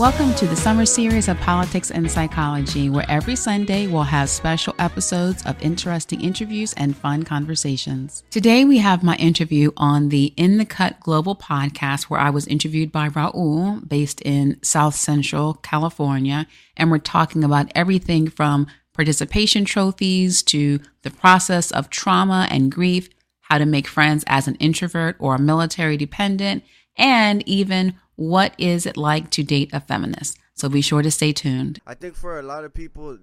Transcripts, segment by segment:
Welcome to the summer series of Politics and Psychology, where every Sunday we'll have special episodes of interesting interviews and fun conversations. Today we have my interview on the In the Cut Global podcast, where I was interviewed by Raul, based in South Central California, and we're talking about everything from participation trophies to the process of trauma and grief, how to make friends as an introvert or a military dependent, and even what is it like to date a feminist? So be sure to stay tuned. I think for a lot of people,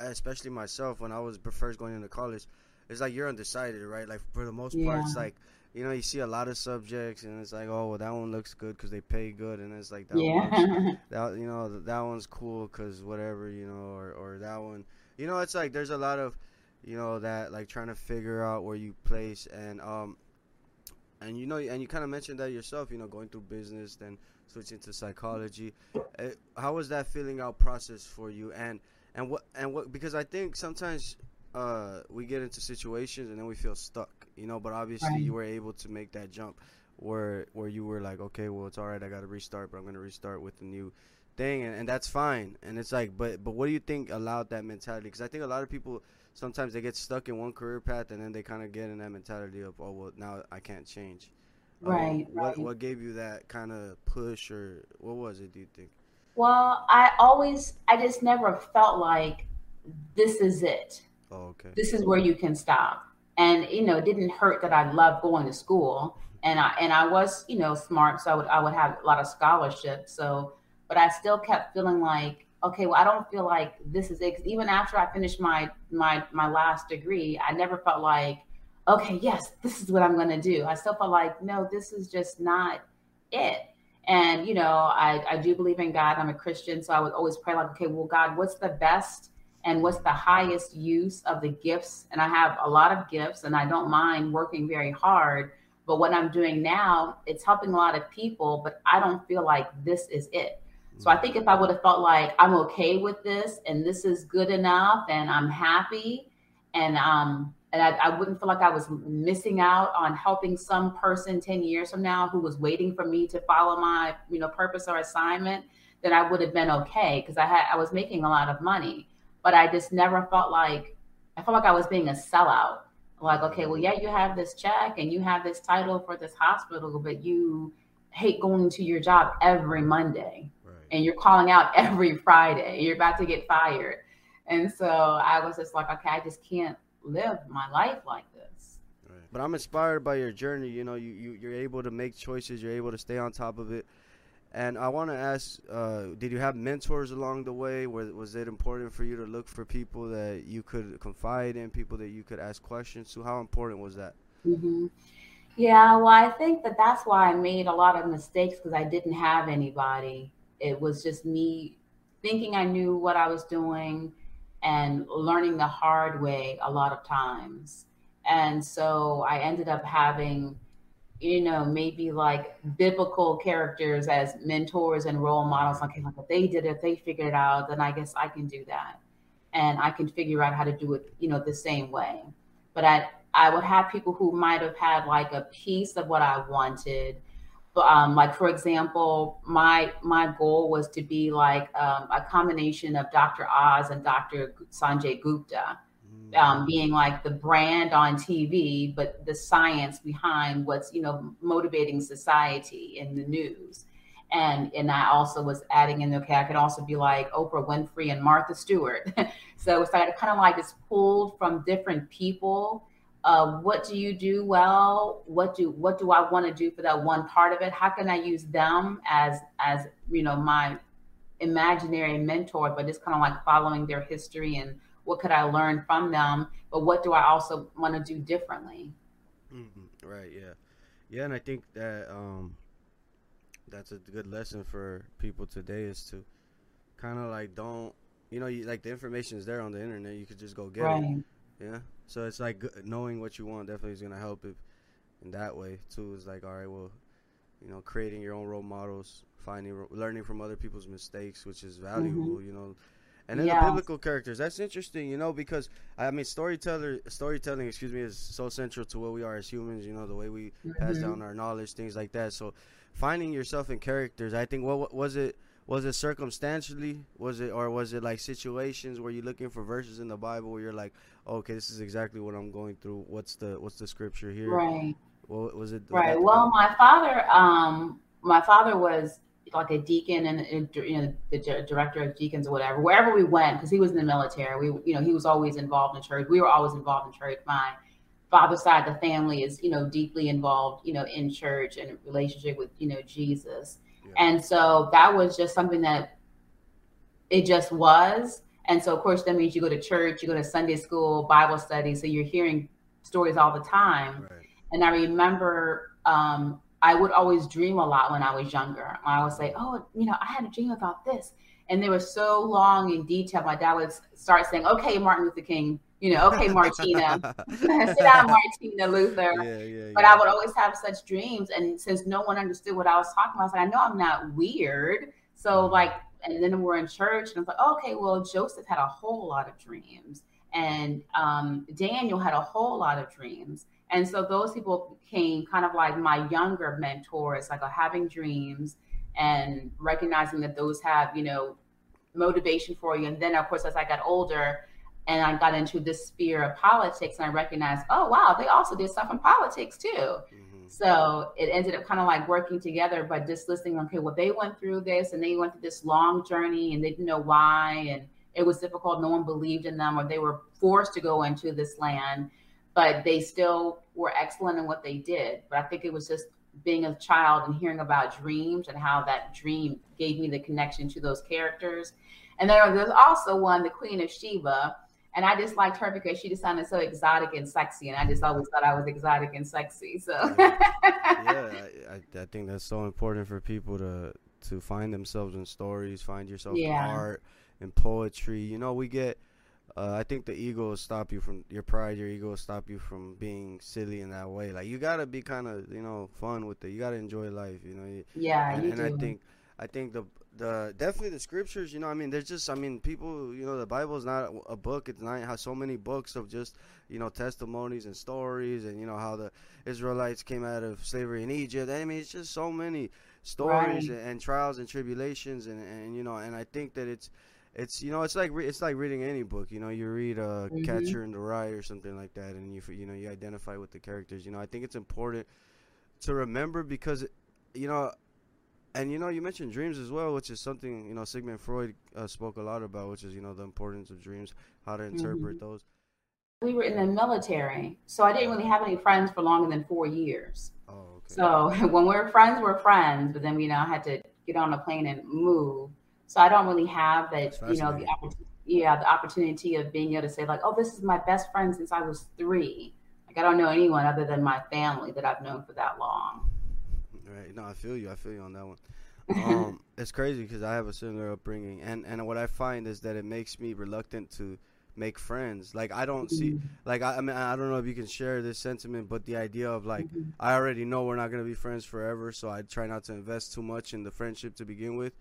especially myself, when I was first going into college, it's like you're undecided, right? Like for the most yeah. part, it's like you know you see a lot of subjects, and it's like, oh, well, that one looks good because they pay good, and it's like that yeah. one, that you know that one's cool because whatever, you know, or or that one, you know, it's like there's a lot of, you know, that like trying to figure out where you place, and um, and you know, and you kind of mentioned that yourself. You know, going through business, then switching to psychology. Uh, how was that feeling out process for you? And and what and what? Because I think sometimes uh, we get into situations and then we feel stuck. You know, but obviously right. you were able to make that jump where where you were like, okay, well, it's all right. I got to restart, but I'm going to restart with a new thing, and, and that's fine. And it's like, but but what do you think allowed that mentality? Because I think a lot of people sometimes they get stuck in one career path and then they kind of get in that mentality of oh well now I can't change. Um, right. Um, what what gave you that kind of push or what was it? Do you think? Well, I always I just never felt like this is it. Oh, okay. This is where you can stop. And you know, it didn't hurt that I loved going to school and I and I was, you know, smart, so I would I would have a lot of scholarships. So, but I still kept feeling like okay, well, I don't feel like this is it. Even after I finished my my my last degree, I never felt like, okay, yes, this is what I'm to do. I still felt like, no, this is just not it. And you know, I I do believe in God. I'm a Christian, so I would always pray like, okay, well, God, what's the best and what's the highest use of the gifts? And I have a lot of gifts, and I don't mind working very hard. But what I'm doing now, it's helping a lot of people, but I don't feel like this is it. So I think if I would have felt like I'm okay with this and this is good enough and I'm happy and um and I, I, wouldn't feel like I was missing out on helping some person 10 years from now who was waiting for me to follow my, you know, purpose or assignment, then I would have been okay because I had I was making a lot of money. But I just never felt like I felt like I was being a sellout. Like, okay, well, yeah, you have this check and you have this title for this hospital, but you hate going to your job every Monday and you're calling out every Friday. You're about to get fired. And so I was just like, okay, I just can't live my life like this. Right. But I'm inspired by your journey. You know, you, you you're able to make choices. You're able to stay on top of it. And I want to ask, uh, did you have mentors along the way? Was, was it important for you to look for people that you could confide in, people that you could ask questions to? How important was that? Mm-hmm. Yeah, well, I think that that's why I made a lot of mistakes because I didn't have anybody it was just me thinking I knew what I was doing and learning the hard way a lot of times. And so I ended up having, you know, maybe like biblical characters as mentors and role models. Like, like if they did it, they figured it out, then I guess I can do that. And I can figure out how to do it, you know, the same way. But I, I would have people who might have had like a piece of what I wanted um, like for example, my my goal was to be like um, a combination of Dr. Oz and Dr. Sanjay Gupta, mm. um, being like the brand on TV, but the science behind what's you know motivating society in the news. And and I also was adding in okay, I could also be like Oprah Winfrey and Martha Stewart. so it's like kind of like it's pulled from different people uh, what do you do well? What do what do i want to do for that one part of it? How can i use them as as you know my imaginary mentor but it's kind of like following their history and what could i learn from them but what do i also want to do differently? Mm-hmm. right yeah. Yeah and i think that um that's a good lesson for people today is to kind of like don't you know you, like the information is there on the internet you could just go get right. it yeah so it's like knowing what you want definitely is gonna help if in that way too. Is like all right, well, you know, creating your own role models, finding, learning from other people's mistakes, which is valuable. Mm-hmm. You know, and then yeah. the biblical characters. That's interesting, you know, because I mean, storyteller, storytelling, excuse me, is so central to what we are as humans. You know, the way we mm-hmm. pass down our knowledge, things like that. So, finding yourself in characters, I think. What, what was it? was it circumstantially? Was it or was it like situations where you're looking for verses in the Bible where you're like, okay, this is exactly what I'm going through. What's the what's the scripture here? Right. What was it? Right. Well, my father, um, my father was like a deacon and you know the director of deacons or whatever. Wherever we went, because he was in the military, we you know he was always involved in church. We were always involved in church. My father's side of the family is you know deeply involved you know in church and relationship with you know Jesus. Yeah. And so that was just something that it just was. And so, of course, that means you go to church, you go to Sunday school, Bible study. So you're hearing stories all the time. Right. And I remember um, I would always dream a lot when I was younger. I would say, "Oh, you know, I had a dream about this," and they were so long in detail. My dad would start saying, "Okay, Martin Luther King," you know, "Okay, Martina, sit down, Martina Luther." Yeah, yeah, yeah. But I would always have such dreams, and since no one understood what I was talking about, I was like, "I know I'm not weird." So mm-hmm. like, and then we're in church, and I was like, "Okay, well, Joseph had a whole lot of dreams." And um, Daniel had a whole lot of dreams. And so those people became kind of like my younger mentors, like having dreams and recognizing that those have, you know, motivation for you. And then, of course, as I got older and I got into this sphere of politics, and I recognized, oh, wow, they also did stuff in politics too. Mm-hmm. So it ended up kind of like working together, but just listening, okay, well, they went through this and they went through this long journey and they didn't know why. And it was difficult. No one believed in them, or they were forced to go into this land but they still were excellent in what they did. But I think it was just being a child and hearing about dreams and how that dream gave me the connection to those characters. And then there's also one, the Queen of Sheba. And I just liked her because she just sounded so exotic and sexy. And I just always thought I was exotic and sexy. So yeah, I, I, think that's so important for people to to find themselves in stories, find yourself yeah. in art and poetry. You know, we get uh, I think the ego will stop you from your pride. Your ego will stop you from being silly in that way. Like you gotta be kind of you know fun with it. You gotta enjoy life. You know. Yeah, and, you and do. I think I think the the definitely the scriptures. You know, I mean, there's just I mean, people. You know, the Bible is not a book. It's not it has so many books of just you know testimonies and stories and you know how the Israelites came out of slavery in Egypt. I mean, it's just so many stories right. and, and trials and tribulations and and you know and I think that it's it's you know it's like re- it's like reading any book you know you read uh mm-hmm. catcher in the rye or something like that and you you know you identify with the characters you know i think it's important to remember because you know and you know you mentioned dreams as well which is something you know sigmund freud uh, spoke a lot about which is you know the importance of dreams how to interpret mm-hmm. those we were in the military so i didn't really have any friends for longer than four years oh, okay. so when we we're friends we're friends but then you know i had to get on a plane and move so I don't really have that, you know, the opportunity, yeah, the opportunity of being able to say like, oh, this is my best friend since I was three. Like I don't know anyone other than my family that I've known for that long. Right. No, I feel you. I feel you on that one. Um, it's crazy because I have a similar upbringing, and and what I find is that it makes me reluctant to make friends. Like I don't see mm-hmm. like I, I, mean I don't know if you can share this sentiment, but the idea of like mm-hmm. I already know we're not gonna be friends forever, so I try not to invest too much in the friendship to begin with.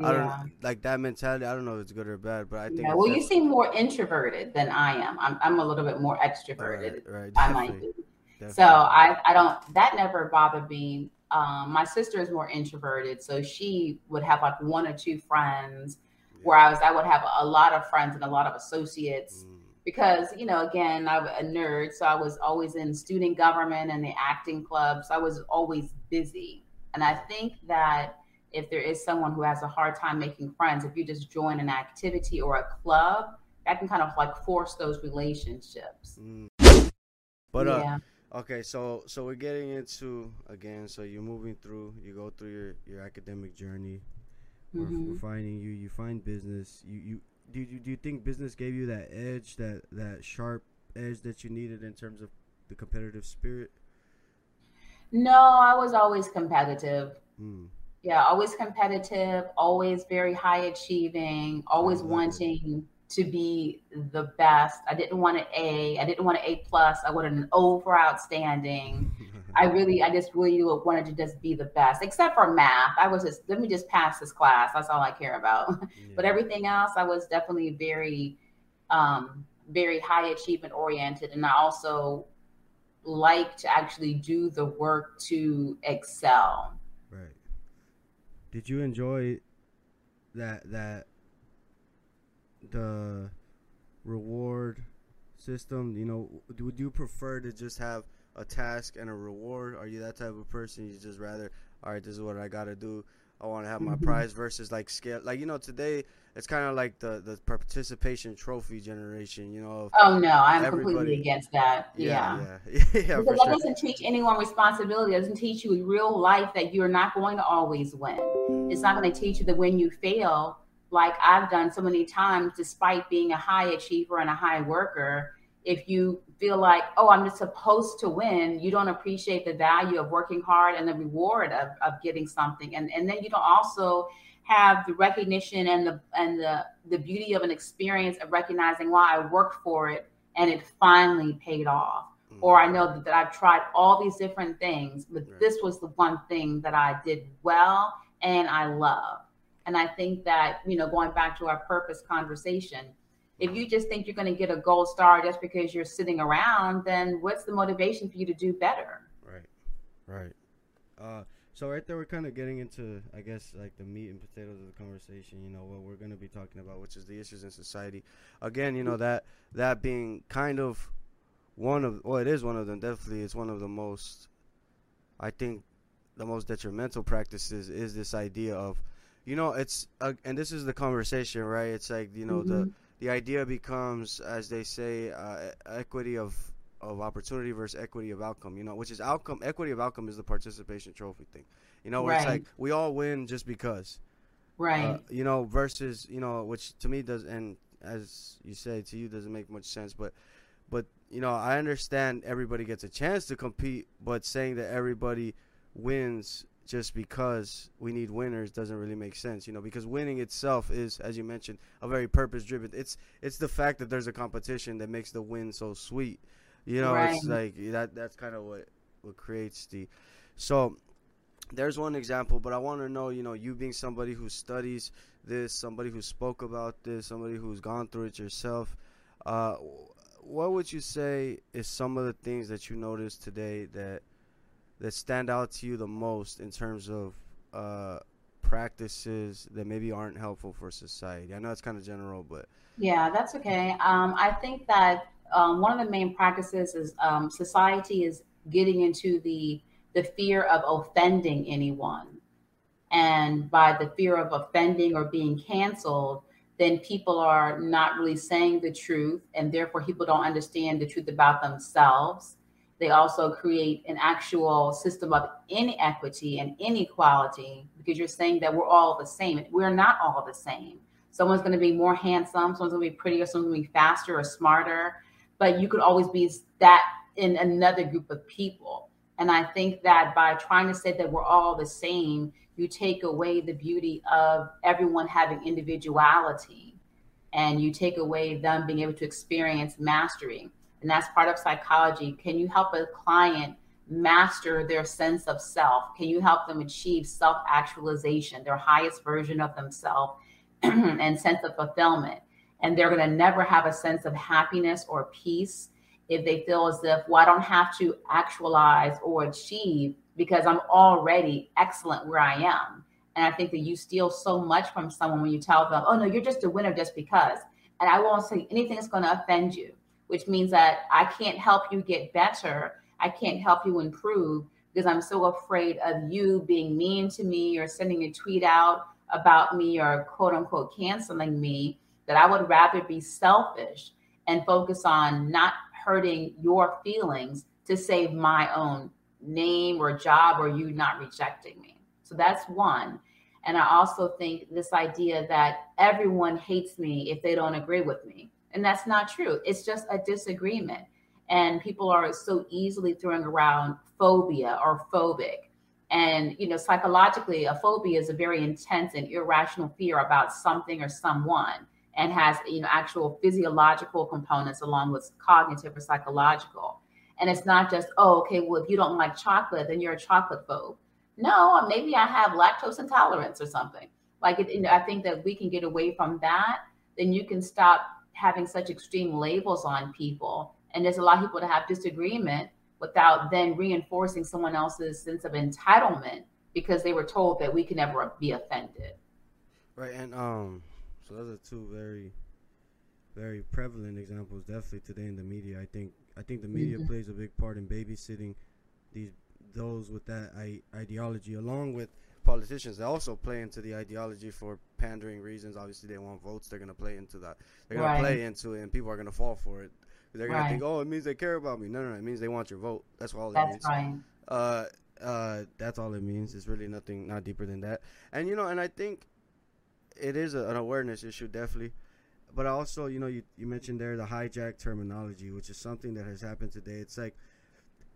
I don't like that mentality. I don't know if it's good or bad, but I think. Yeah, well, you seem more introverted than I am. I'm I'm a little bit more extroverted. Right, right I might be. So I I don't that never bothered me. Um, my sister is more introverted, so she would have like one or two friends, yeah. whereas I would have a lot of friends and a lot of associates. Mm. Because you know, again, I'm a nerd, so I was always in student government and the acting clubs. so I was always busy. And I think that if there is someone who has a hard time making friends, if you just join an activity or a club, that can kind of like force those relationships. Mm. But uh, yeah. Okay, so so we're getting into again. So you're moving through, you go through your your academic journey. We're, mm-hmm. we're finding you. You find business. You you do you, do you think business gave you that edge, that that sharp edge that you needed in terms of the competitive spirit? No, I was always competitive. Mm yeah, always competitive, always very high achieving, always wanting to be the best. I didn't want an A. I didn't want an A plus. I wanted an O for outstanding. I really, I just really wanted to just be the best, except for math. I was just let me just pass this class. That's all I care about. Yeah. But everything else, I was definitely very, um, very high achievement oriented, and I also like to actually do the work to excel Right. did you enjoy that that the reward system, you know, would you prefer to just have a task and a reward? Are you that type of person? You just rather, all right, this is what I got to do. I want to have my mm-hmm. prize versus like scale. Like you know, today it's kind of like the the participation trophy generation. You know. Oh no, I'm completely against that. Yeah, yeah, yeah. yeah because that sure. doesn't teach anyone responsibility. It doesn't teach you in real life that you're not going to always win. It's not going to teach you that when you fail, like I've done so many times, despite being a high achiever and a high worker, if you feel like, oh, I'm just supposed to win, you don't appreciate the value of working hard and the reward of, of getting something. And and then you don't also have the recognition and the and the the beauty of an experience of recognizing why I worked for it and it finally paid off. Mm-hmm. Or I know that, that, I've tried all these different things, but right. this was the one thing that I did well and I love. And I think that, you know, going back to our purpose conversation, if you just think you're going to get a gold star just because you're sitting around, then what's the motivation for you to do better? Right, right. Uh, so right there, we're kind of getting into, I guess, like the meat and potatoes of the conversation. You know what we're going to be talking about, which is the issues in society. Again, you know that that being kind of one of, well, it is one of them. Definitely, it's one of the most. I think the most detrimental practices is this idea of, you know, it's uh, and this is the conversation, right? It's like you know mm-hmm. the the idea becomes, as they say, uh, equity of of opportunity versus equity of outcome. You know, which is outcome. Equity of outcome is the participation trophy thing. You know, where right. it's like we all win just because. Right. Uh, you know, versus you know, which to me does, and as you say, to you doesn't make much sense, but. But you know, I understand everybody gets a chance to compete, but saying that everybody wins just because we need winners doesn't really make sense, you know, because winning itself is, as you mentioned, a very purpose driven. It's it's the fact that there's a competition that makes the win so sweet. You know, right. it's like that that's kind of what what creates the so there's one example, but I want to know, you know, you being somebody who studies this, somebody who spoke about this, somebody who's gone through it yourself, uh, what would you say is some of the things that you noticed today that that stand out to you the most in terms of uh, practices that maybe aren't helpful for society? I know it's kind of general, but yeah, that's okay. Um, I think that um, one of the main practices is um, society is getting into the the fear of offending anyone, and by the fear of offending or being canceled, then people are not really saying the truth, and therefore people don't understand the truth about themselves they also create an actual system of inequity and inequality because you're saying that we're all the same. We're not all the same. Someone's going to be more handsome, someone's going to be prettier, someone's going to be faster or smarter, but you could always be that in another group of people. And I think that by trying to say that we're all the same, you take away the beauty of everyone having individuality and you take away them being able to experience mastery and that's part of psychology. Can you help a client master their sense of self? Can you help them achieve self actualization, their highest version of themselves, and sense of fulfillment? And they're going to never have a sense of happiness or peace if they feel as if, well, I don't have to actualize or achieve because I'm already excellent where I am. And I think that you steal so much from someone when you tell them, oh, no, you're just a winner just because. And I won't say anything that's going to offend you which means that I can't help you get better. I can't help you improve because I'm so afraid of you being mean to me or sending a tweet out about me or quote unquote canceling me that I would rather be selfish and focus on not hurting your feelings to save my own name or job or you not rejecting me. So that's one. And I also think this idea that everyone hates me if they don't agree with me. And that's not true. It's just a disagreement. And people are so easily throwing around phobia or phobic. And, you know, psychologically, a phobia is a very intense and irrational fear about something or someone and has, you know, actual physiological components along with cognitive or psychological. And it's not just, oh, okay, well, if you don't like chocolate, then you're a chocolate phobe. No, maybe I have lactose intolerance or something. Like, it, you know, I think that we can get away from that. Then you can stop having such extreme labels on people. And there's a lot of people that have disagreement without then reinforcing someone else's sense of entitlement because they were told that we can never be offended. Right, and um, so those are two very, very prevalent examples. Definitely today in the media, I think I think the media mm-hmm. plays a big part in babysitting these those with that I- ideology, along with politicians. They also play into the ideology for pandering reasons. Obviously, they want votes. They're gonna play into that. They're gonna right. play into it, and people are gonna fall for it. They're gonna right. think, "Oh, it means they care about me." No, no, no, it means they want your vote. That's all it that's means. Right. Uh, uh, that's all it means. It's really nothing, not deeper than that. And you know, and I think it is a, an awareness issue, definitely. But also, you know, you, you mentioned there the hijack terminology, which is something that has happened today. It's like,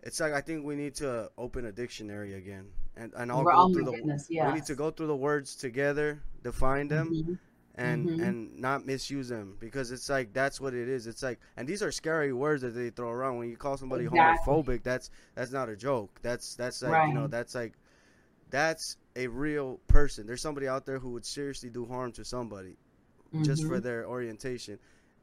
it's like I think we need to open a dictionary again, and and I'll go through the. Goodness, yes. We need to go through the words together, define them, mm-hmm. and mm-hmm. and not misuse them because it's like that's what it is. It's like, and these are scary words that they throw around. When you call somebody exactly. homophobic, that's that's not a joke. That's that's like right. you know that's like that's a real person. There's somebody out there who would seriously do harm to somebody mm-hmm. just for mm-hmm. their orientation.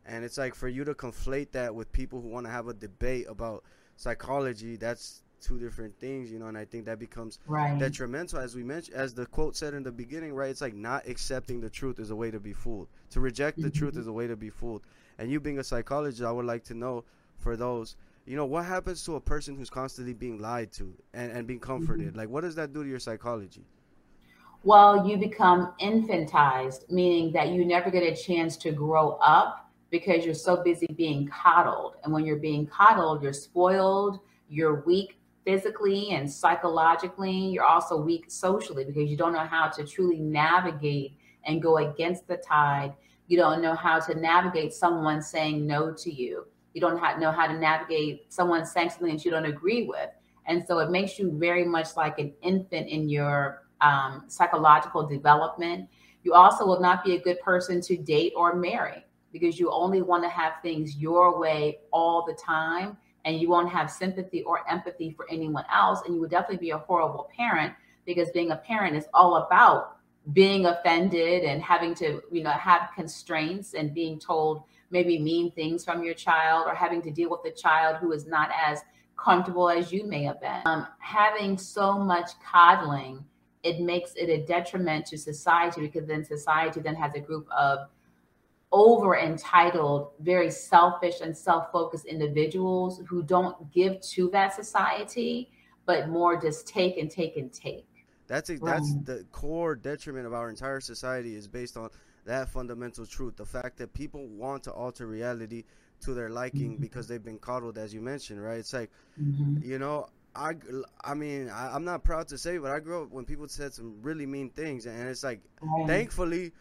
And it's like for you to conflate that with people who want to have a debate about psychology, that's two different things, you know, and I think that becomes right. detrimental as we mentioned as the quote said in the beginning, right? It's like not accepting the truth is a way to be fooled. To reject the mm-hmm. truth is a way to be fooled. And you being a psychologist, I would like to know for those you know what happens to a person who's constantly being lied to and, and being comforted mm-hmm. like what does that do to your psychology well you become infantized meaning that you never get a chance to grow up because you're so busy being coddled. And when you're being coddled you're spoiled you're weak physically and psychologically. You're also weak socially because you don't know how to truly navigate and go against the tide. You don't know how to navigate someone saying no to you. You don't know how to navigate someone saying something that you don't agree with. And so it makes you very much like an infant in your um, psychological development. You also will not be a good person to date or marry because you only want to have things your way all the time and you won't have sympathy or empathy for anyone else. And you would definitely be a horrible parent because being a parent is all about being offended and having to, you know, have constraints and being told maybe mean things from your child or having to deal with a child who is not as comfortable as you may have been. Um, having so much coddling, it makes it a detriment to society because then society then has a group of over entitled, very selfish and self focused individuals who don't give to that society, but more just take and take and take. That's a, that's the core detriment of our entire society is based on that fundamental truth the fact that people want to alter reality to their liking mm-hmm. because they've been coddled as you mentioned right it's like mm-hmm. you know i i mean I, am not proud to say but i grew up when people said some really mean things and it's like thankfully that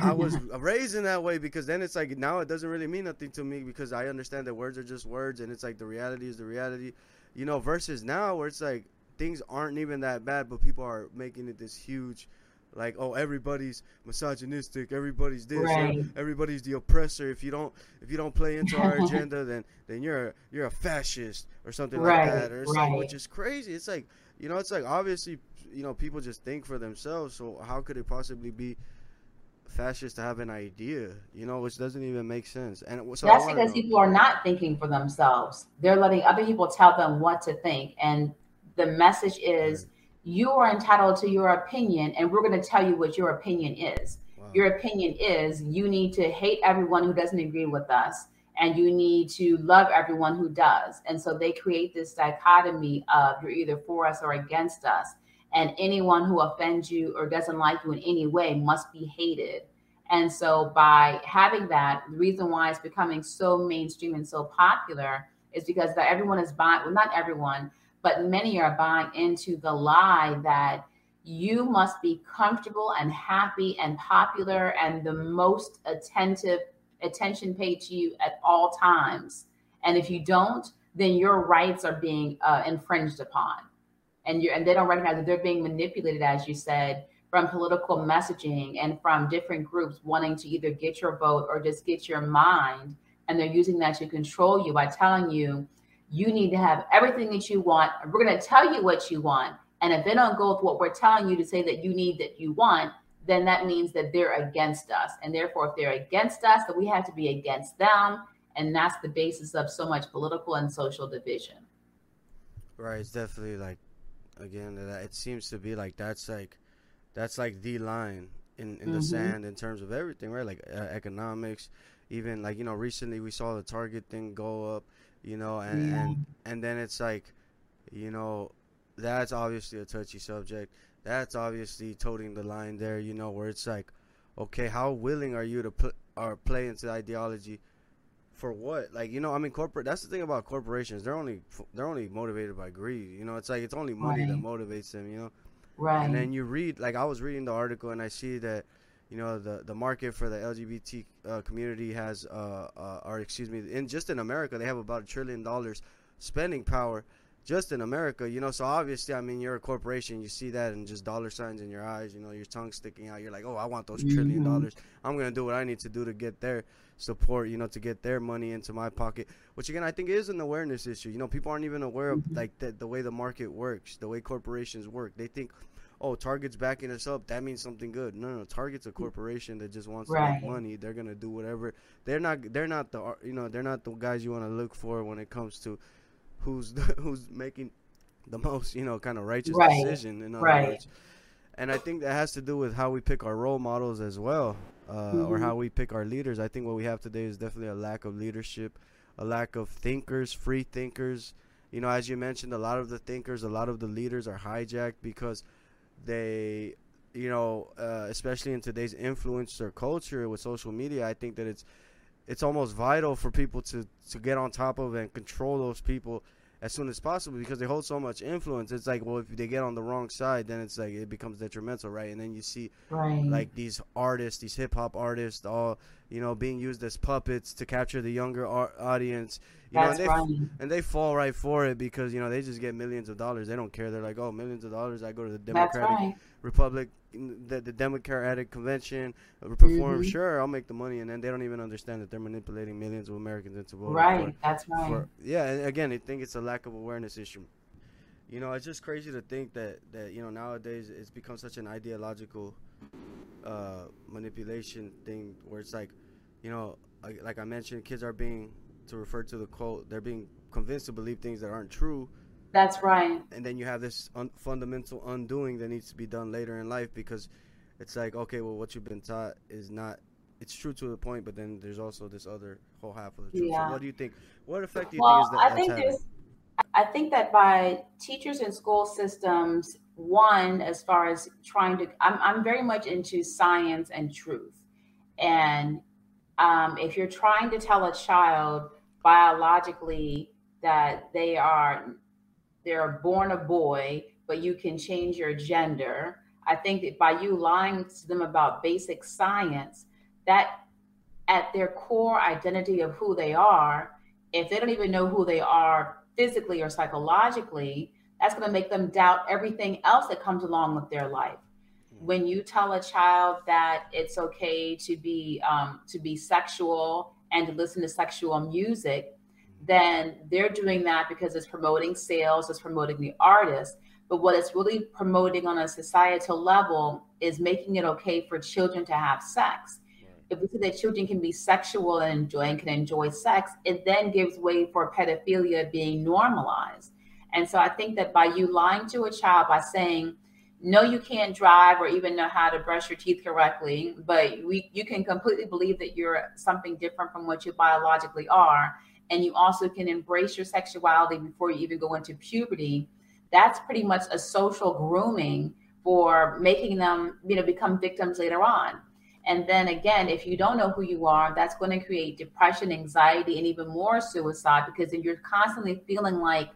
i was raised in that way because then it's like now it doesn't really mean nothing to me because i understand that words are just words and it's like the reality is the reality you know versus now where it's like things aren't even that bad but people are making it this huge like oh everybody's misogynistic everybody's this right. everybody's the oppressor if you don't if you don't play into our agenda then then you're you're a fascist or something right. like that or right. which is crazy it's like you know it's like obviously you know people just think for themselves so how could it possibly be fascist to have an idea you know which doesn't even make sense. And so that's because know. people are not thinking for themselves. They're letting other people tell them what to think. And the message is you are entitled to your opinion and we're going to tell you what your opinion is. Wow. your opinion is you need to hate everyone who doesn't agree with us and you need to love everyone who does. And so they create this dichotomy of you're either for us or against us and anyone who offends you or doesn't like you in any way must be hated. And so by having that the reason why it's becoming so mainstream and so popular is because that everyone is buying well not everyone but many are buying into the lie that you must be comfortable and happy and popular and the most attentive attention paid to you at all times. And if you don't then your rights are being uh, infringed upon and you and they don't recognize that they're being manipulated as you said from political messaging and from different groups wanting to either get your vote or just get your mind and they're using that to control you by telling you you need to have everything that you want. We're going to tell you what you want. And if they don't go with what we're telling you to say that you need that you want, then that means that they're against us. And therefore, if they're against us, then we have to be against them. And that's the basis of so much political and social division. Right. It's definitely like, again, it seems to be like that's like, that's like the line in, in mm-hmm. the sand in terms of everything, right? Like uh, economics, even like you know, recently we saw the Target thing go up, you know, and yeah. and and then it's like, you know, that's obviously a touchy subject. That's obviously toting the line there, you know, where it's like, okay, how willing are you to put or play into the ideology? For what? Like you know, I mean, corporate. That's the thing about corporations. They're only they're only motivated by greed. You know, it's like it's only money right. that motivates them. You know, right? And then you read like I was reading the article and I see that you know the the market for the LGBT uh, community has uh, uh, or excuse me in just in America they have about a trillion dollars spending power just in America you know so obviously I mean you're a corporation you see that and just dollar signs in your eyes you know your tongue sticking out you're like oh I want those mm-hmm. trillion dollars I'm gonna do what I need to do to get their support you know to get their money into my pocket which again I think is an awareness issue you know people aren't even aware of mm-hmm. like the, the way the market works the way corporations work they think oh, Target's backing us up, that means something good. No, no, Target's a corporation that just wants right. to make money. They're gonna do whatever. They're not. They're not the. You know, they're not the guys you want to look for when it comes to who's the, who's making the most. You know, kind of righteous right. decision. In other right. words. And I think that has to do with how we pick our role models as well, uh, mm-hmm. or how we pick our leaders. I think what we have today is definitely a lack of leadership, a lack of thinkers, free thinkers. You know, as you mentioned, a lot of the thinkers, a lot of the leaders are hijacked because they you know uh, especially in today's influencer culture with social media i think that it's it's almost vital for people to to get on top of and control those people as soon as possible because they hold so much influence. It's like, well, if they get on the wrong side, then it's like it becomes detrimental, right? And then you see right. like these artists, these hip hop artists, all you know, being used as puppets to capture the younger audience. You That's know, and they, right. and they fall right for it because you know they just get millions of dollars. They don't care. They're like, oh, millions of dollars. I go to the Democratic right. Republic, the, the Democratic convention, uh, perform. Mm-hmm. Sure, I'll make the money, and then they don't even understand that they're manipulating millions of Americans into voting. Right. For, That's right. For, yeah, and again, I think it's a lack of awareness issue. You know, it's just crazy to think that that you know nowadays it's become such an ideological uh, manipulation thing where it's like, you know, like I mentioned, kids are being to refer to the quote, they're being convinced to believe things that aren't true. That's right. And then you have this un- fundamental undoing that needs to be done later in life because it's like, okay, well, what you've been taught is not. It's true to a point, but then there's also this other whole half of the truth. Yeah. So what do you think? What effect do you well, think is that? I think there's. I think that by teachers and school systems, one, as far as trying to, I'm, I'm very much into science and truth. And um, if you're trying to tell a child biologically that they are they're born a boy, but you can change your gender. I think that by you lying to them about basic science, that at their core identity of who they are, if they don't even know who they are physically or psychologically, that's going to make them doubt everything else that comes along with their life. Hmm. When you tell a child that it's okay to be um, to be sexual and to listen to sexual music, then they're doing that because it's promoting sales, it's promoting the artist. But what it's really promoting on a societal level is making it okay for children to have sex. If we say that children can be sexual and enjoy and can enjoy sex, it then gives way for pedophilia being normalized. And so I think that by you lying to a child by saying, no, you can't drive or even know how to brush your teeth correctly, but we, you can completely believe that you're something different from what you biologically are. And you also can embrace your sexuality before you even go into puberty. That's pretty much a social grooming for making them, you know, become victims later on. And then again, if you don't know who you are, that's going to create depression, anxiety, and even more suicide because then you're constantly feeling like,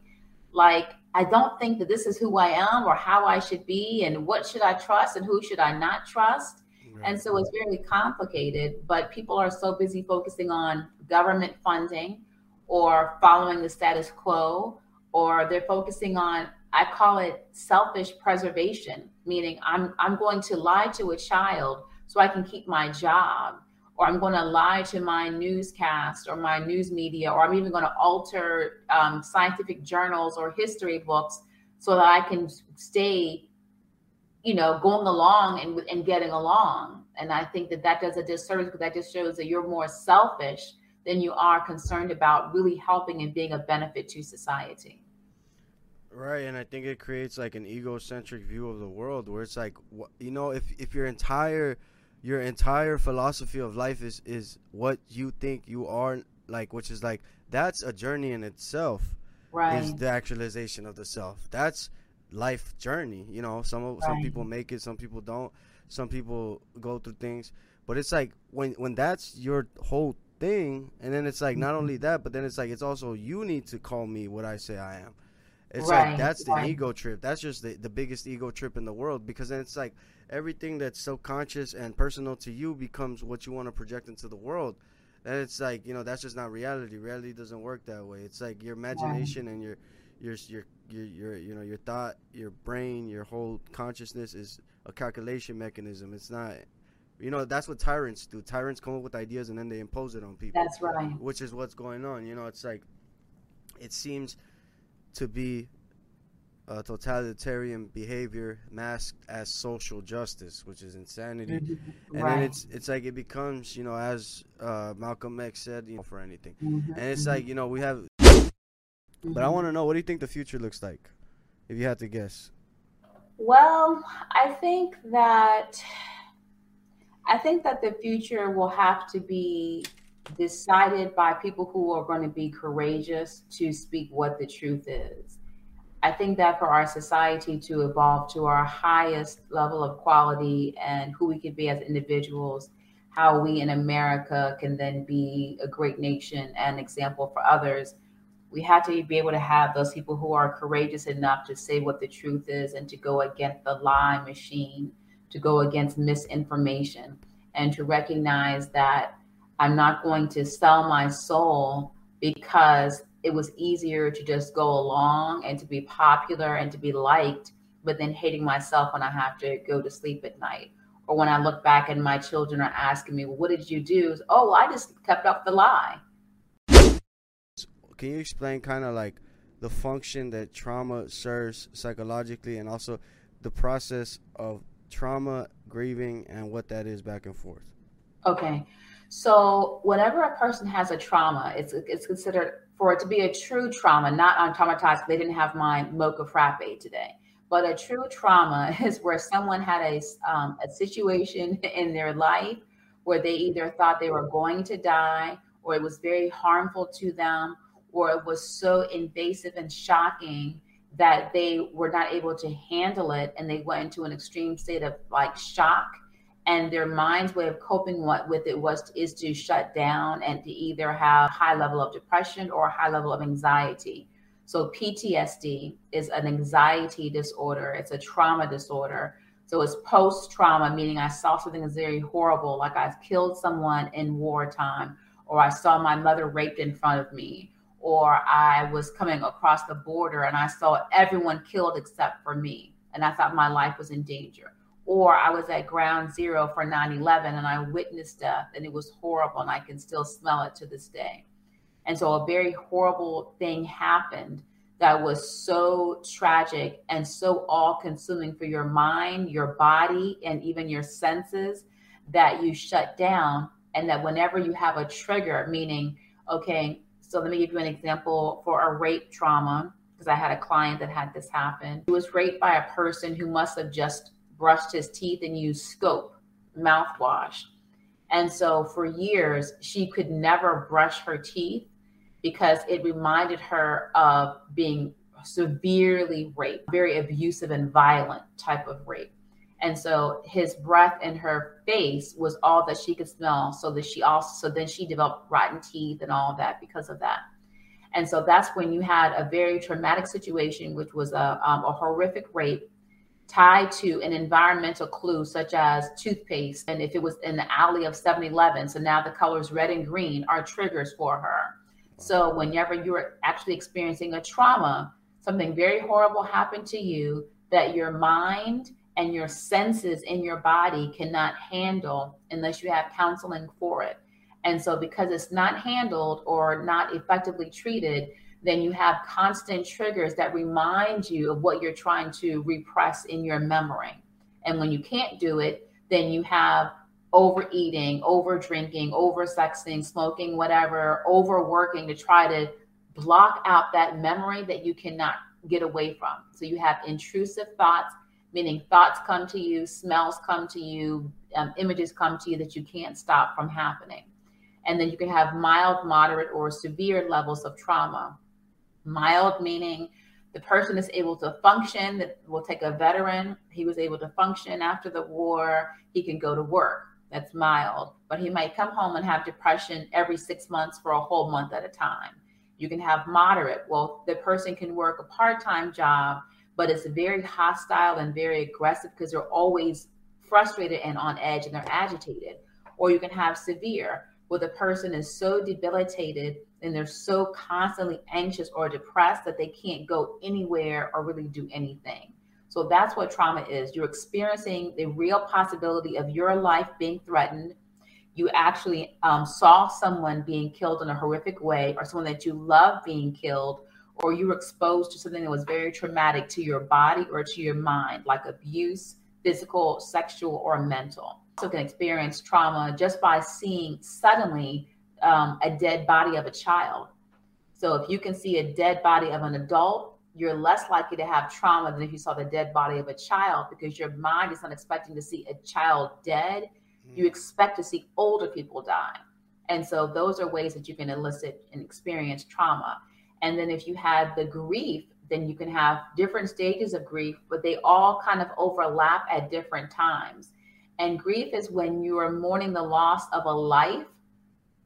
like I don't think that this is who I am or how I should be, and what should I trust and who should I not trust. Right. And so it's very complicated, but people are so busy focusing on government funding or following the status quo, or they're focusing on, I call it selfish preservation, meaning I'm, I'm going to lie to a child so I can keep my job or I'm going to lie to my newscast or my news media, or I'm even going to alter um, scientific journals or history books so that I can stay, you know, going along and, and getting along. And I think that that does a disservice because that just shows that you're more selfish than you are concerned about really helping and being a benefit to society. Right, and I think it creates like an egocentric view of the world where it's like, you know, if if your entire – your entire philosophy of life is is what you think you are like which is like that's a journey in itself right. is the actualization of the self. That's life journey you know? Some right. some people make it some people don't. Some people go through things. But it's like when when that's your whole thing and then it's like not only mm-hmm. that but then it's like it's also you need to call me what i say i am. It's right, like that's the right. ego trip. That's just the, the biggest ego trip in the world because then it's like everything that's subconscious and personal to you becomes what you want to project into the world. And it's like you know that's just not reality. Reality doesn't work that way. It's like your imagination and your your your your, your you know your thought your brain your whole consciousness is a calculation mechanism. It's not you know that's what tyrants do. Tyrants come up with ideas and then they impose it on people. That's right. Which is what's going on. You know it's like it seems to be a totalitarian behavior masked as social justice, which is insanity. Mm-hmm. And right. then it's it's like it becomes, you know, as uh, Malcolm X said, you know, for anything. Mm-hmm. And it's like, you know, we have but I mm-hmm. want to know what do you think the future looks like? If you had to guess. Well, I think that I think that the future will have to be decided by people who are going to be courageous to speak what the truth is. I think that for our society to evolve to our highest level of quality and who we could be as individuals, how we in America can then be a great nation and example for others, we have to be able to have those people who are courageous enough to say what the truth is and to go against the lie machine, to go against misinformation, and to recognize that I'm not going to sell my soul because it was easier to just go along and to be popular and to be liked, but then hating myself when I have to go to sleep at night. Or when I look back and my children are asking me, well, What did you do? Oh, I just kept up the lie. Can you explain kind of like the function that trauma serves psychologically and also the process of trauma, grieving, and what that is back and forth? Okay. So whenever a person has a trauma, it's it's considered for it to be a true trauma, not on traumatized. They didn't have my mocha frappe today, but a true trauma is where someone had a um, a situation in their life where they either thought they were going to die, or it was very harmful to them, or it was so invasive and shocking that they were not able to handle it, and they went into an extreme state of like shock and their mind's way of coping with it was is to shut down and to either have high level of depression or high level of anxiety. So ptsd is an anxiety disorder. It's a trauma disorder. So it's post trauma meaning i saw something that's very horrible like i killed someone in wartime or i saw my mother raped in front of me or i was coming across the border and i saw everyone killed except for me and i thought my life was in danger or I was at ground zero for 9 11 and I witnessed death and it was horrible and I can still smell it to this day. And so a very horrible thing happened that was so tragic and so all consuming for your mind, your body, and even your senses that you shut down. And that whenever you have a trigger, meaning, okay, so let me give you an example for a rape trauma, because I had a client that had this happen. He was raped by a person who must have just brushed his teeth and used scope mouthwash. And so for years, she could never brush her teeth because it reminded her of being severely raped, very abusive and violent type of rape. And so his breath in her face was all that she could smell. So that she also, so then she developed rotten teeth and all that because of that. And so that's when you had a very traumatic situation, which was a, um, a horrific rape tied to an environmental clue such as toothpaste and if it was in the alley of 7-eleven so now the colors red and green are triggers for her. So whenever you're actually experiencing a trauma something very horrible happened to you that your mind and your senses in your body cannot handle unless you have counseling for it. And so because it's not handled or not effectively treated then you have constant triggers that remind you of what you're trying to repress in your memory. And when you can't do it, then you have overeating, over drinking, over sexing, smoking, whatever, overworking to try to block out that memory that you cannot get away from. So you have intrusive thoughts meaning thoughts come to you, smells come to you, um, images come to you that you can't stop from happening. And then you can have mild, moderate, or severe levels of trauma. Mild meaning the person is able to function, that will take a veteran, he was able to function after the war, he can go to work. That's mild. But he might come home and have depression every six months for a whole month at a time. You can have moderate. Well, the person can work a part time job, but it's very hostile and very aggressive because they're always frustrated and on edge and they're agitated. Or you can have severe, where the person is so debilitated and they're so constantly anxious or depressed that they can't go anywhere or really do anything. So that's what trauma is. You're experiencing the real possibility of your life being threatened. You actually um, saw someone being killed in a horrific way, or someone that you love being killed, or you were exposed to something that was very traumatic to your body or to your mind, like abuse, physical, sexual, or mental. So can experience trauma just by seeing suddenly um, a dead body of a child. So if you can see a dead body of an adult, you're less likely to have trauma than if you saw the dead body of a child because your mind is not expecting to see a child dead. Mm-hmm. You expect to see older people die. And so those are ways that you can elicit and experience trauma. And then if you have the grief, then you can have different stages of grief, but they all kind of overlap at different times. And grief is when you are mourning the loss of a life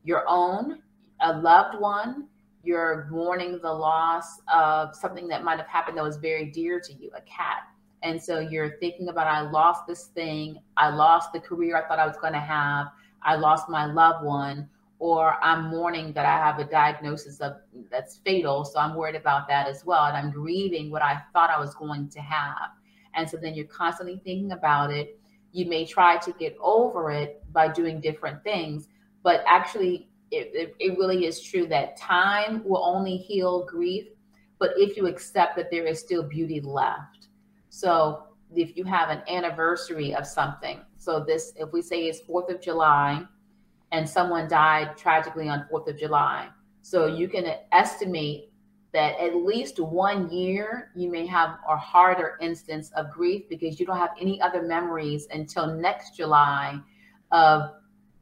your own, a loved one, you're mourning the loss of something that might have happened that was very dear to you, a cat. And so you're thinking about, I lost this thing, I lost the career I thought I was going to have, I lost my loved one, or I'm mourning that I have a diagnosis of that's fatal. So I'm worried about that as well. And I'm grieving what I thought I was going to have. And so then you're constantly thinking about it. You may try to get over it by doing different things, but actually it, it, it really is true that time will only heal grief but if you accept that there is still beauty left. So if you have an anniversary of something so this if we say it's fourth of july and someone died tragically on fourth of july so you can estimate that at least one year you may have a harder instance of grief because you don't have any other memories until next july of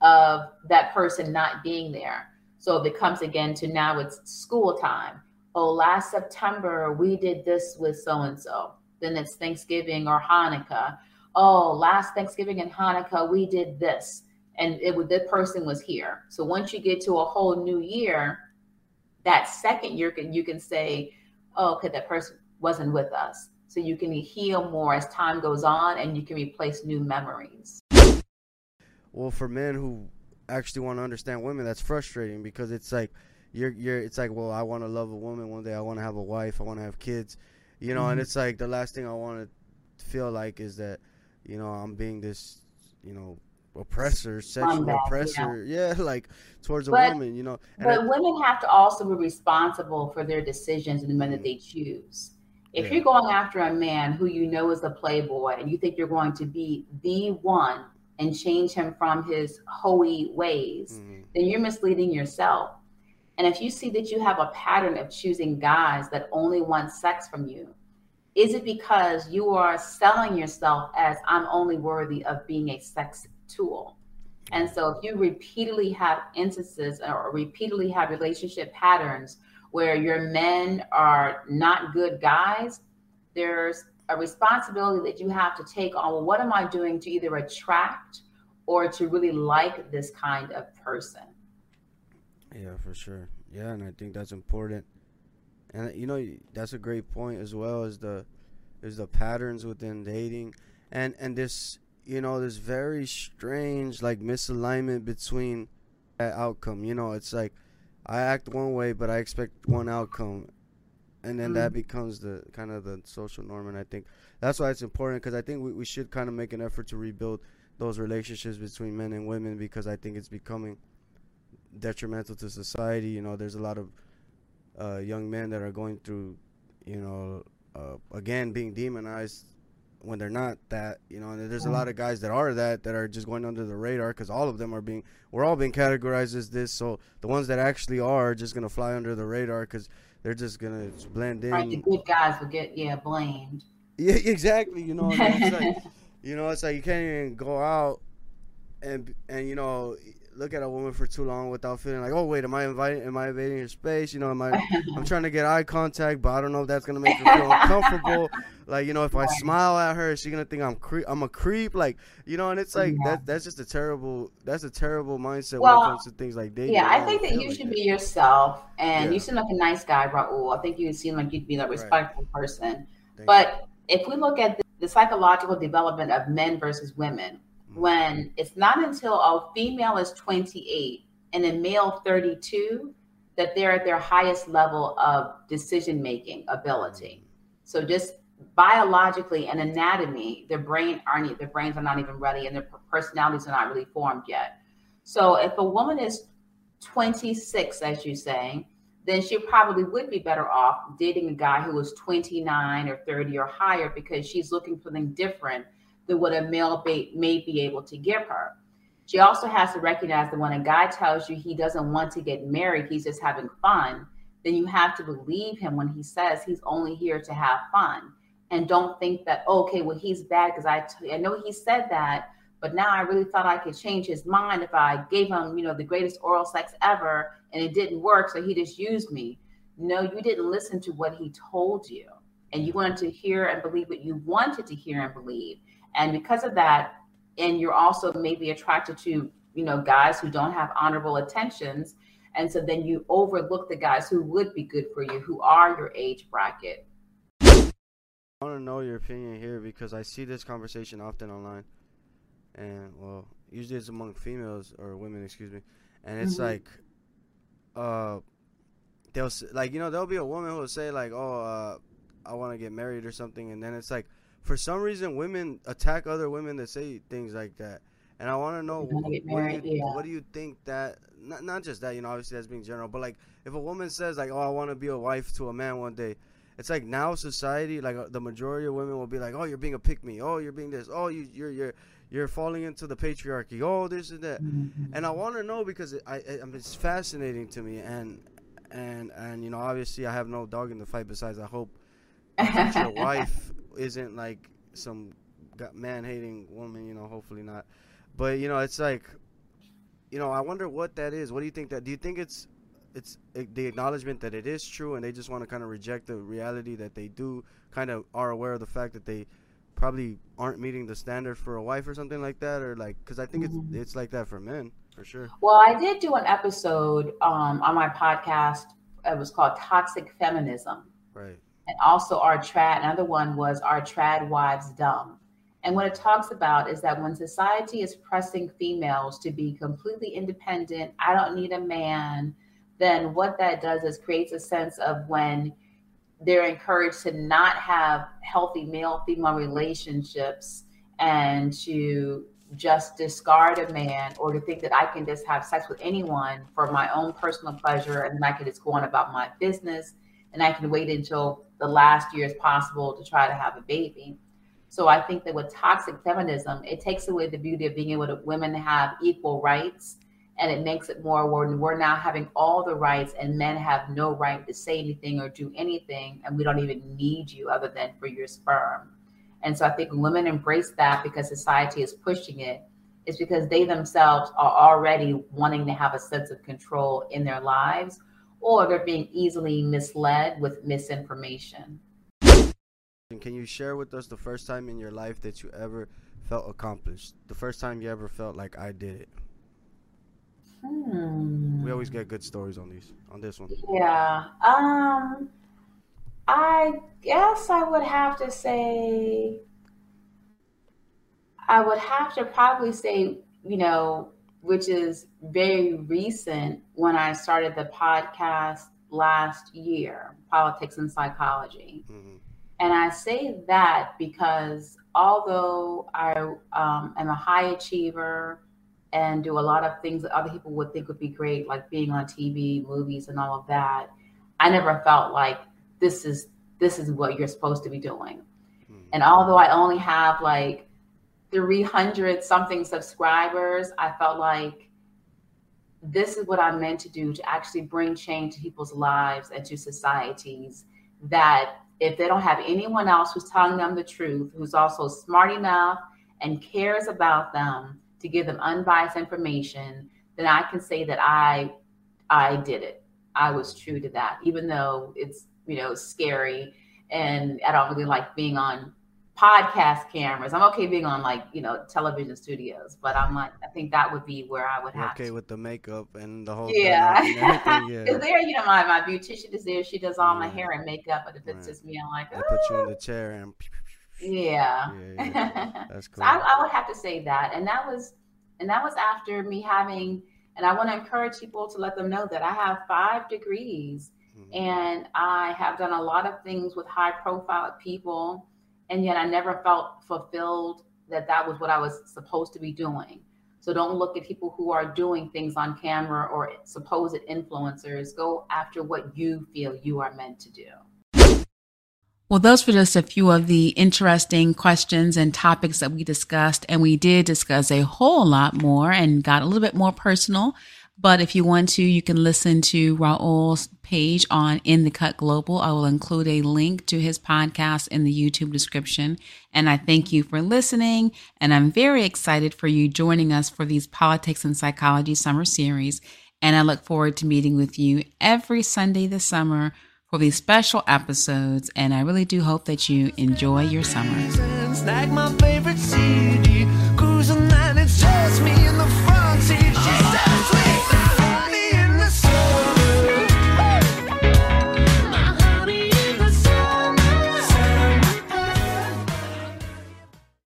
of that person not being there. So it comes again to now it's school time. Oh, last September we did this with so and so. Then it's Thanksgiving or Hanukkah. Oh, last Thanksgiving and Hanukkah we did this, and it was this person was here. So once you get to a whole new year, that second year can you can say, oh, okay, that person wasn't with us. So you can heal more as time goes on, and you can replace new memories. Well, for men who actually want to understand women, that's frustrating because it's like you're you're it's like, well, I want to love a woman one day. I want to have a wife. I want to have kids. You know, mm-hmm. and it's like the last thing I want to feel like is that, you know, I'm being this, you know, oppressor, sexual oppressor. Yeah. yeah. like towards a woman, you know. And but I, women have to also be responsible for their decisions and the men that they choose. If yeah. you're going after a man who you know is a playboy and you think you're going to be the one and change him from his hoey ways, mm-hmm. then you're misleading yourself. And if you see that you have a pattern of choosing guys that only want sex from you, is it because you are selling yourself as I'm only worthy of being a sex tool? And so if you repeatedly have instances or repeatedly have relationship patterns where your men are not good guys, there's a responsibility that you have to take on well, what am I doing to either attract or to really like this kind of person? Yeah, for sure. Yeah, and I think that's important. And you know, that's a great point as well as the is the patterns within dating and and this you know this very strange like misalignment between that outcome you know it's like i act one way but i expect one outcome and then mm. that becomes the kind of the social norm and i think that's why it's important because i think we, we should kind of make an effort to rebuild those relationships between men and women because i think it's becoming detrimental to society you know there's a lot of uh, young men that are going through you know uh, again being demonized when they're not that you know and there's a lot of guys that are that that are just going under the radar because all of them are being we're all being categorized as this so the ones that actually are just gonna fly under the radar because they're just gonna blend in. Right, the good guys will get yeah blamed. Yeah, exactly. You know, it's like, you know, it's like you can't even go out and and you know look at a woman for too long without feeling like, oh wait, am I inviting? Am I invading her space? You know, am I? I'm trying to get eye contact, but I don't know if that's gonna make her feel uncomfortable. Like, you know, if I smile at her, is she gonna think I'm cre- I'm a creep? Like, you know, and it's like yeah. that. That's just a terrible. That's a terrible mindset well, when it comes to things like dating. Yeah, I think that you like should that. be yourself, and yeah. you seem like a nice guy, Raul. I think you seem like you'd be a respectful right. person. Thank but you. if we look at the, the psychological development of men versus women when it's not until a female is 28 and a male 32 that they're at their highest level of decision making ability. So just biologically and anatomy, their brain aren't their brains are not even ready and their personalities are not really formed yet. So if a woman is 26, as you say, then she probably would be better off dating a guy who is 29 or 30 or higher because she's looking for something different than what a male may be able to give her. She also has to recognize that when a guy tells you he doesn't want to get married, he's just having fun, then you have to believe him when he says he's only here to have fun. And don't think that, oh, okay, well, he's bad because I, t- I know he said that, but now I really thought I could change his mind if I gave him, you know, the greatest oral sex ever and it didn't work. So he just used me. No, you didn't listen to what he told you. And you wanted to hear and believe what you wanted to hear and believe. And because of that, and you're also maybe attracted to, you know, guys who don't have honorable attentions. And so then you overlook the guys who would be good for you, who are your age bracket. I want to know your opinion here because I see this conversation often online. And, well, usually it's among females or women, excuse me. And it's mm-hmm. like, uh, they'll, like, you know, there'll be a woman who'll say, like, oh, uh, I want to get married or something. And then it's like, for some reason women attack other women that say things like that. And i want to know what, what, do you, yeah. what do you think that not, not just that you know obviously that's being general but like if a woman says like oh i want to be a wife to a man one day it's like now society like uh, the majority of women will be like oh you're being a pick me. Oh you're being this. Oh you you're you're you're falling into the patriarchy. Oh this and that. Mm-hmm. and i want to know because it, I, I it's fascinating to me and and and you know obviously i have no dog in the fight besides i hope your wife isn't like some man hating woman, you know, hopefully not. But you know, it's like, you know, I wonder what that is. What do you think that? Do you think it's it's the acknowledgement that it is true, and they just want to kind of reject the reality that they do kind of are aware of the fact that they probably aren't meeting the standard for a wife or something like that, or like because I think mm-hmm. it's it's like that for men for sure. Well, I did do an episode um, on my podcast. It was called Toxic Feminism. Right and also our trad. Another one was our trad wives dumb. And what it talks about is that when society is pressing females to be completely independent, I don't need a man, then what that does is creates a sense of when they're encouraged to not have healthy male female relationships and to just discard a man or to think that I can just have sex with anyone for my own personal pleasure and I can just go on about my business and I can wait until the last year as possible to try to have a baby. So I think that with toxic feminism, it takes away the beauty of being able to women have equal rights and it makes it more where we're now having all the rights and men have no right to say anything or do anything and we don't even need you other than for your sperm. And so I think women embrace that because society is pushing it. it is because they themselves are already wanting to have a sense of control in their lives or they're being easily misled with misinformation. Can you share with us the first time in your life that you ever felt accomplished? The first time you ever felt like I did it? Hmm. We always get good stories on these on this one. Yeah. Um I guess I would have to say I would have to probably say, you know, which is very recent when I started the podcast last year, Politics and Psychology. Mm-hmm. And I say that because although I um, am a high achiever and do a lot of things that other people would think would be great, like being on TV, movies, and all of that, I never felt like this is this is what you're supposed to be doing. Mm-hmm. And although I only have like 300 something subscribers, I felt like this is what I'm meant to do to actually bring change to people's lives and to societies that if they don't have anyone else who's telling them the truth, who's also smart enough and cares about them to give them unbiased information, then I can say that I I did it. I was true to that, even though it's you know scary and I don't really like being on podcast cameras. I'm okay being on like you know television studios, but I'm like I think that would be where I would have okay to. with the makeup and the whole yeah. yeah. is there you know my my beautician is there. She does all my hair and makeup, but if it's right. just me, I'm like oh. I put you in the chair and yeah, yeah, yeah. that's cool. so I, I would have to say that, and that was and that was after me having. And I want to encourage people to let them know that I have five degrees mm-hmm. and I have done a lot of things with high profile people and yet I never felt fulfilled that that was what I was supposed to be doing. So don't look at people who are doing things on camera or supposed influencers. Go after what you feel you are meant to do. Well, those were just a few of the interesting questions and topics that we discussed. And we did discuss a whole lot more and got a little bit more personal. But if you want to, you can listen to Raul's page on In the Cut Global. I will include a link to his podcast in the YouTube description. And I thank you for listening. And I'm very excited for you joining us for these politics and psychology summer series. And I look forward to meeting with you every Sunday this summer for these special episodes. And I really do hope that you enjoy your summer.